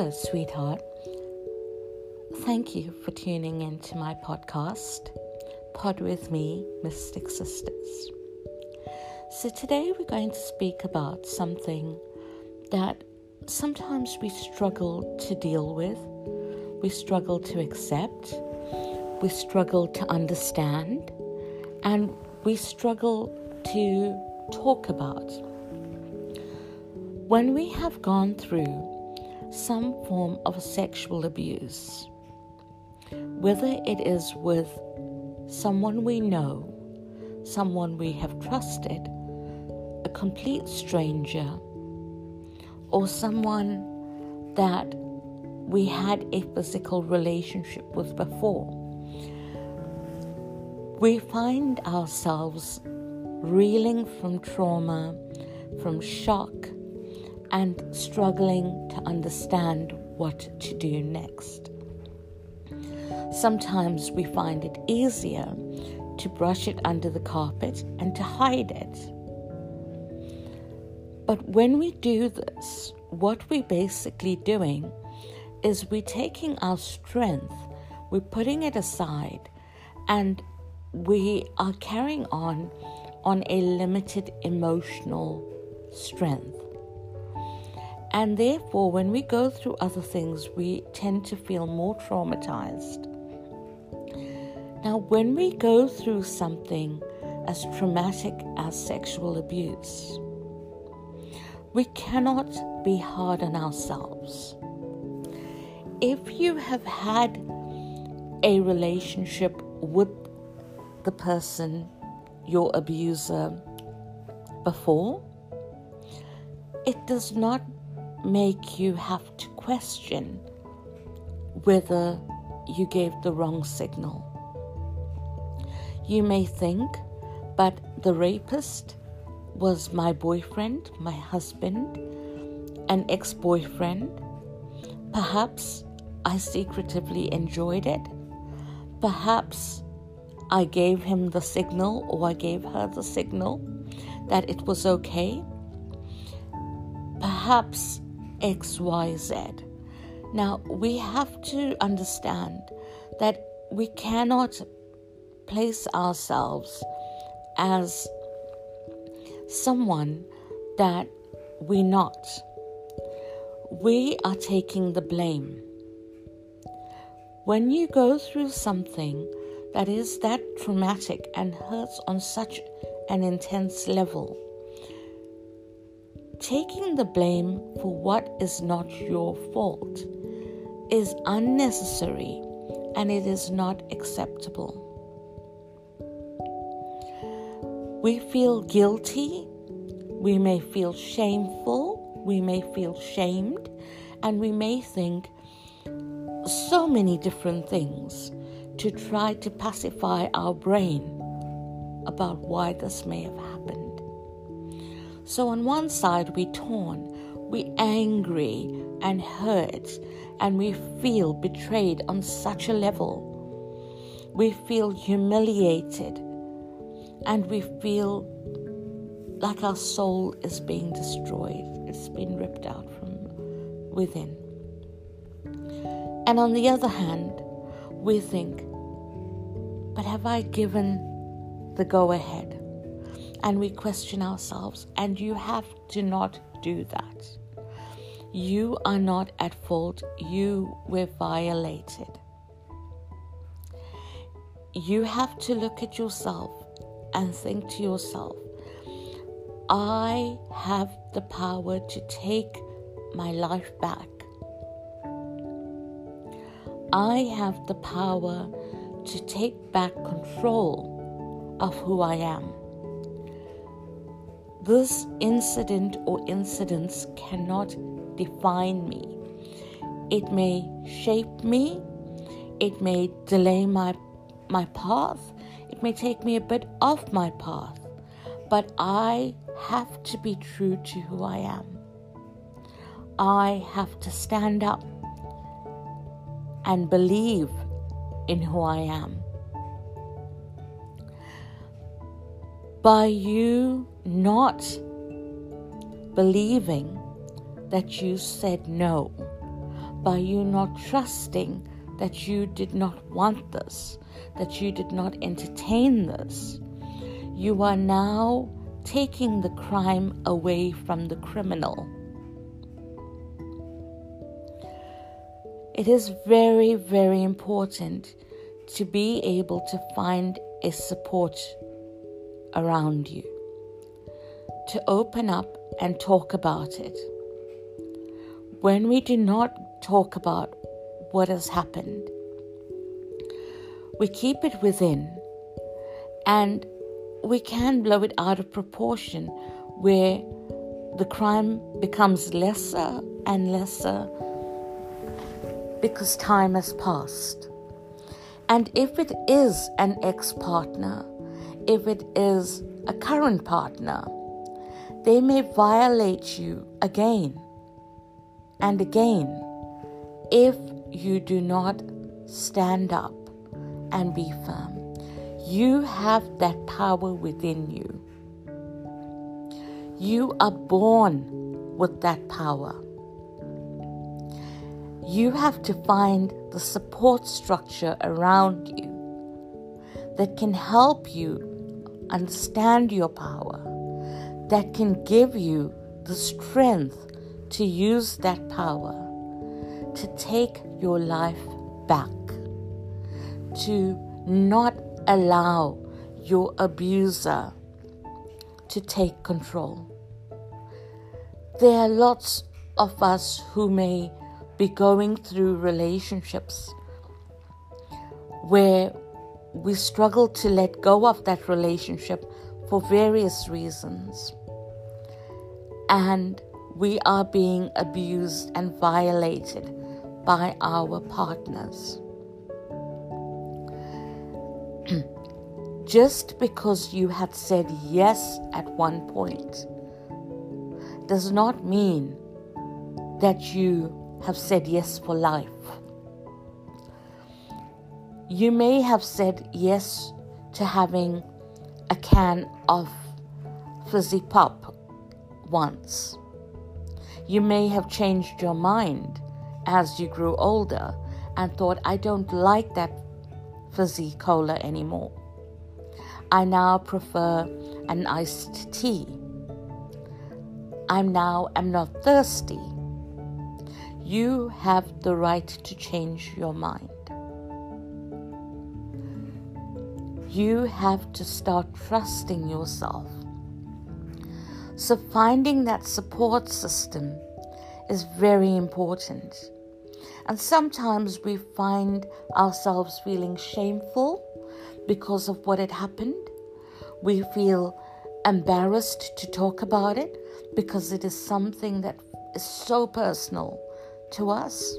Hello, sweetheart. Thank you for tuning into my podcast, Pod with Me, Mystic Sisters. So, today we're going to speak about something that sometimes we struggle to deal with, we struggle to accept, we struggle to understand, and we struggle to talk about. When we have gone through some form of sexual abuse, whether it is with someone we know, someone we have trusted, a complete stranger, or someone that we had a physical relationship with before, we find ourselves reeling from trauma, from shock, and struggling to understand what to do next. Sometimes we find it easier to brush it under the carpet and to hide it. But when we do this, what we're basically doing is we're taking our strength, we're putting it aside, and we are carrying on on a limited emotional strength. And therefore, when we go through other things, we tend to feel more traumatized. Now, when we go through something as traumatic as sexual abuse, we cannot be hard on ourselves. If you have had a relationship with the person, your abuser, before, it does not make you have to question whether you gave the wrong signal. You may think, but the rapist was my boyfriend, my husband, an ex boyfriend. Perhaps I secretively enjoyed it. Perhaps I gave him the signal or I gave her the signal that it was okay. Perhaps XYZ. Now, we have to understand that we cannot place ourselves as someone that we're not. We are taking the blame. When you go through something that is that traumatic and hurts on such an intense level, taking the blame for what is not your fault is unnecessary and it is not acceptable. We feel guilty, we may feel shameful, we may feel shamed, and we may think so many different things to try to pacify our brain about why this may have happened. So on one side, we're torn, we're angry and hurt, and we feel betrayed on such a level. We feel humiliated, and we feel like our soul is being destroyed. It's been ripped out from within. And on the other hand, we think, but have I given the go ahead? And we question ourselves, and you have to not do that. You are not at fault, you were violated. You have to look at yourself and think to yourself, I have the power to take my life back. I have the power to take back control of who I am. This incident or incidents cannot define me. It may shape me, it may delay my, my path, it may take me a bit off my path, but I have to be true to who I am. I have to stand up and believe in who I am. by you not believing that you said no, by you not trusting that you did not want this, that you did not entertain this, you are now taking the crime away from the criminal. It is very, very important to be able to find a support around you, to open up and talk about it. When we do not talk about what has happened, we keep it within and we can blow it out of proportion where the crime becomes lesser and lesser because time has passed. And if it is an ex partner, if it is a current partner, they may violate you again and again if you do not stand up and be firm. You have that power within you. You are born with that power. You have to find the support structure around you that can help you understand your power, that can give you the strength to use that power to take your life back, to not allow your abuser to take control. There are lots of us who may be going through relationships where we struggle to let go of that relationship for various reasons. And we are being abused and violated by our partners. Just because you had said yes at one point does not mean that you have said yes for life. You may have said yes to having a can of fizzy pop once. You may have changed your mind as you grew older and thought, I don't like that fizzy cola anymore. I now prefer an iced tea. I'm now am not thirsty. You have the right to change your mind. You have to start trusting yourself. So, finding that support system is very important. And sometimes we find ourselves feeling shameful because of what had happened. We feel embarrassed to talk about it because it is something that is so personal to us.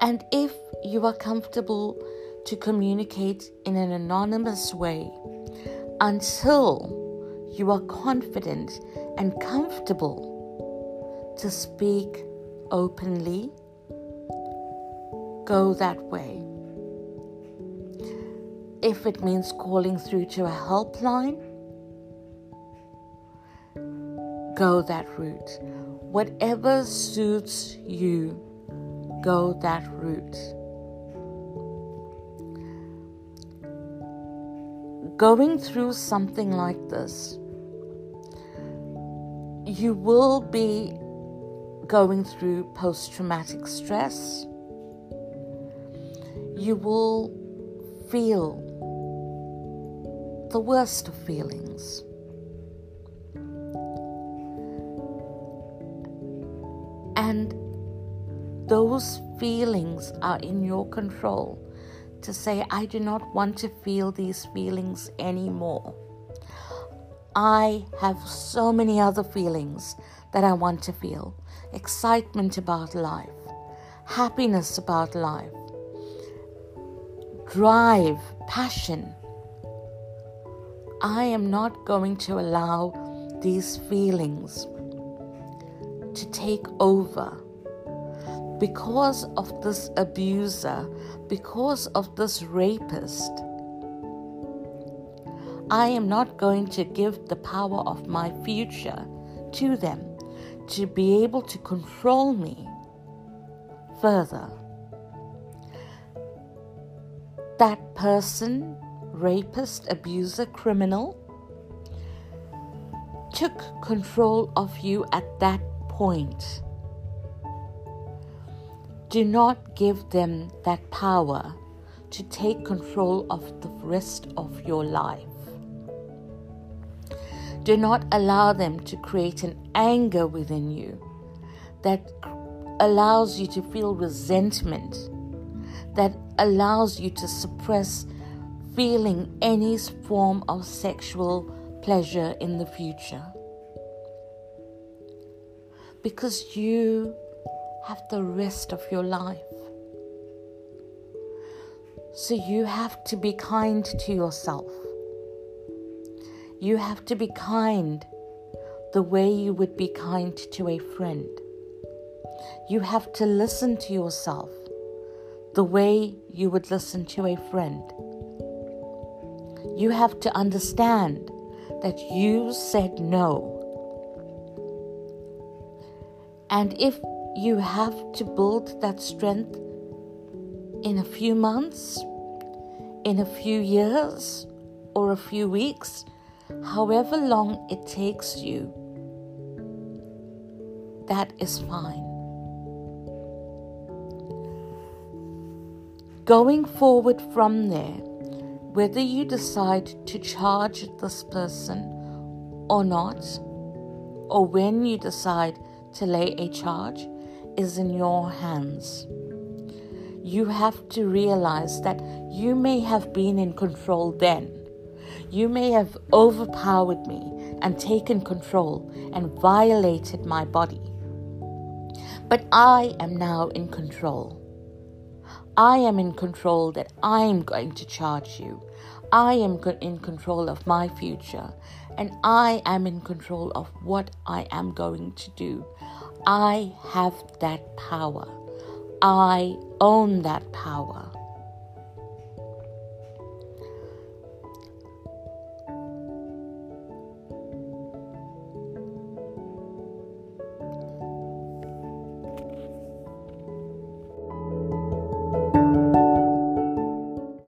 And if you are comfortable to communicate in an anonymous way until you are confident and comfortable to speak openly, go that way. If it means calling through to a helpline, go that route. Whatever suits you, go that route. Going through something like this, you will be going through post traumatic stress. You will feel the worst of feelings. And those feelings are in your control to say, I do not want to feel these feelings anymore. I have so many other feelings that I want to feel excitement about life, happiness about life, drive, passion. I am not going to allow these feelings to take over because of this abuser, because of this rapist. I am not going to give the power of my future to them to be able to control me further. That person, rapist, abuser, criminal, took control of you at that point. Do not give them that power to take control of the rest of your life. Do not allow them to create an anger within you that allows you to feel resentment, that allows you to suppress feeling any form of sexual pleasure in the future. Because you have the rest of your life. So you have to be kind to yourself. You have to be kind the way you would be kind to a friend. You have to listen to yourself the way you would listen to a friend. You have to understand that you said no. And if you have to build that strength in a few months, in a few years, or a few weeks, however long it takes you, that is fine. Going forward from there, whether you decide to charge this person or not, or when you decide to lay a charge, is in your hands. You have to realize that you may have been in control then. You may have overpowered me and taken control and violated my body. But I am now in control. I am in control that I am going to charge you. I am in control of my future and I am in control of what I am going to do. I have that power. I own that power.